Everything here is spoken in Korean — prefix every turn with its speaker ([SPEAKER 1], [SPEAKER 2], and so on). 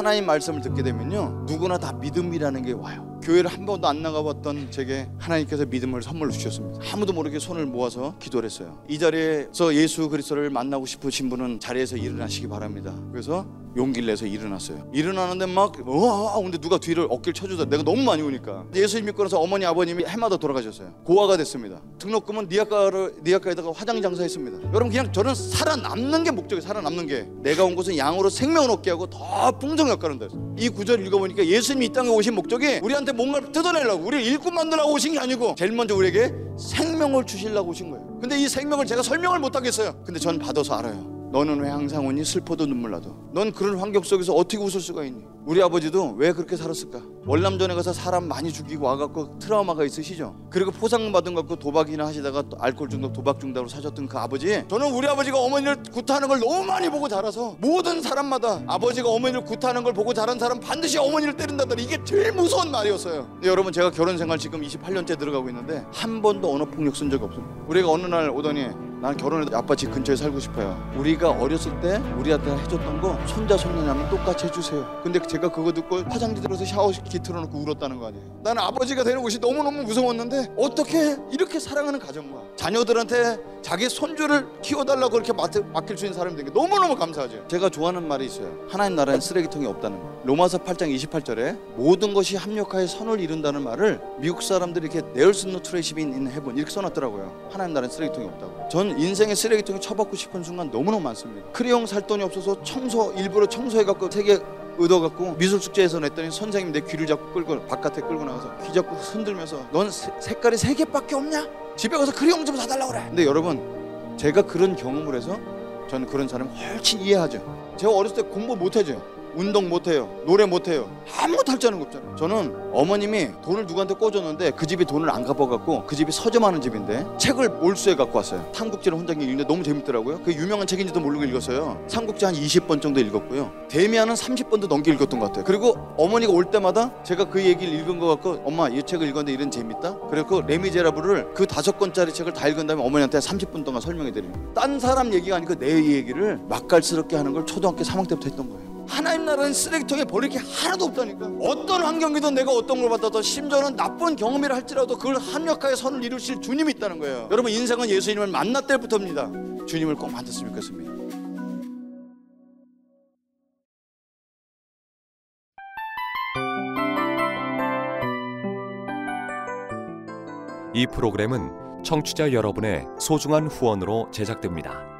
[SPEAKER 1] 하나님 말씀을 듣게 되면요 누구나 다 믿음이라는 게 와요. 교회를 한 번도 안 나가봤던 제게 하나님께서 믿음을 선물로 주셨습니다. 아무도 모르게 손을 모아서 기도를 했어요. 이 자리에서 예수 그리스도를 만나고 싶으신 분은 자리에서 일어나시기 바랍니다. 그래서 용기를 내서 일어났어요. 일어나는데 막 와, 근데 누가 뒤를 어깨를 쳐주다. 내가 너무 많이 오니까 예수 믿고 나서 어머니 아버님이 해마다 돌아가셨어요. 고아가 됐습니다. 등록금은 니아카를 니아카에다가 화장 장사했습니다. 여러분 그냥 저는 살아남는 게 목적이 살아남는 게 내가 온 곳은 양으로 생명을 얻게 하고 더 풍성히 가는다. 이 구절 읽어보니까 예수님이 이 땅에 오신 목적이 우리한테 뭔가를 뜯어내려고 우리를 일꾼 만들라고 오신 게 아니고 제일 먼저 우리에게 생명을 주시려고 오신 거예요. 근데 이 생명을 제가 설명을 못 하겠어요. 근데 전 받아서 알아요. 너는 왜 항상 오니 슬퍼도 눈물 나도? 넌 그런 환경 속에서 어떻게 웃을 수가 있니? 우리 아버지도 왜 그렇게 살았을까? 월남전에 가서 사람 많이 죽이고 와갖고 트라우마가 있으시죠? 그리고 포상받은 거 갖고 도박이나 하시다가 또 알코올 중독 도박 중독으로 사셨던 그 아버지? 저는 우리 아버지가 어머니를 구타하는 걸 너무 많이 보고 자라서 모든 사람마다 아버지가 어머니를 구타하는 걸 보고 자란 사람 반드시 어머니를 때린다더니 이게 제일 무서운 말이었어요. 여러분 제가 결혼 생활 지금 28년째 들어가고 있는데 한 번도 언어 폭력 쓴 적이 없습니다. 우리가 어느 날 오더니 난 결혼해도 아빠 집 근처에 살고 싶어요. 우리가 어렸을 때 우리한테 해줬던 거 손자 손녀냐면 똑같이 해주세요. 근데 제가 그거 듣고 화장지 들어서 샤워기 틀어놓고 울었다는 거 아니에요. 나는 아버지가 되는 곳이 너무너무 무서웠는데 어떻게 이렇게 사랑하는 가정과 자녀들한테 자기 손주를 키워달라고 그렇게 맡길 수 있는 사람이 되는 게 너무너무 감사하죠. 제가 좋아하는 말이 있어요. 하나님 나라엔 쓰레기통이 없다는 거. 로마서 8장 28절에 모든 것이 합력하여 선을 이룬다는 말을 미국 사람들이 이렇게 There is no trash bin in heaven 이렇게 써놨더라고요. 하나님 나라엔 쓰레기통이 없다고. 전 인생의 쓰레기통에 처박고 싶은 순간 너무너무 많습니다. 크레용 살 돈이 없어서 청소 일부러 청소해갖고 세개 얻어갖고 미술 숙제에서 냈더니 선생님 내 귀를 잡고 끌고 바깥에 끌고 나가서 귀 잡고 흔들면서 넌 세, 색깔이 세 개밖에 없냐? 집에 가서 크레용 좀 사달라고 그래. 근데 여러분 제가 그런 경험을 해서 저는 그런 사람 훨씬 이해하죠. 제가 어렸을 때 공부 못하죠. 운동 못해요 노래 못해요. 아무것도 할 줄 아는 거 없잖아요. 저는 어머님이 돈을 누구한테 꽂았는데 그 집이 돈을 안 갚아갖고 그 집이 서점하는 집인데 책을 몰수해 갖고 왔어요. 삼국지를 혼자 읽는데 너무 재밌더라고요. 그 유명한 책인지도 모르고 읽었어요. 삼국지 한 20번 정도 읽었고요. 데미안은 30번도 넘게 읽었던 것 같아요. 그리고 어머니가 올 때마다 제가 그 얘기를 읽은 것 같고 엄마 이 책을 읽었는데 이런 재밌다? 그래서 레미제라블을 그 다섯 권짜리 책을 다 읽은 다음에 어머니한테 30분 동안 설명해 드립니다. 딴 사람 얘기가 아니고 내 얘기를 맛깔스럽게 하는 걸 초등학교 3학년 때부터 했던 거예요 하나님 나라는 쓰레기통에 버릴 게 하나도 없다니까. 어떤 환경이든 내가 어떤 걸 받아도 심지어는 나쁜 경험이라 할지라도 그걸 합력하여 선을 이루실 주님이 있다는 거예요. 여러분 인생은 예수님을 만날 때부터입니다. 주님을 꼭 만났으면 좋겠습니다.
[SPEAKER 2] 이 프로그램은 청취자 여러분의 소중한 후원으로 제작됩니다.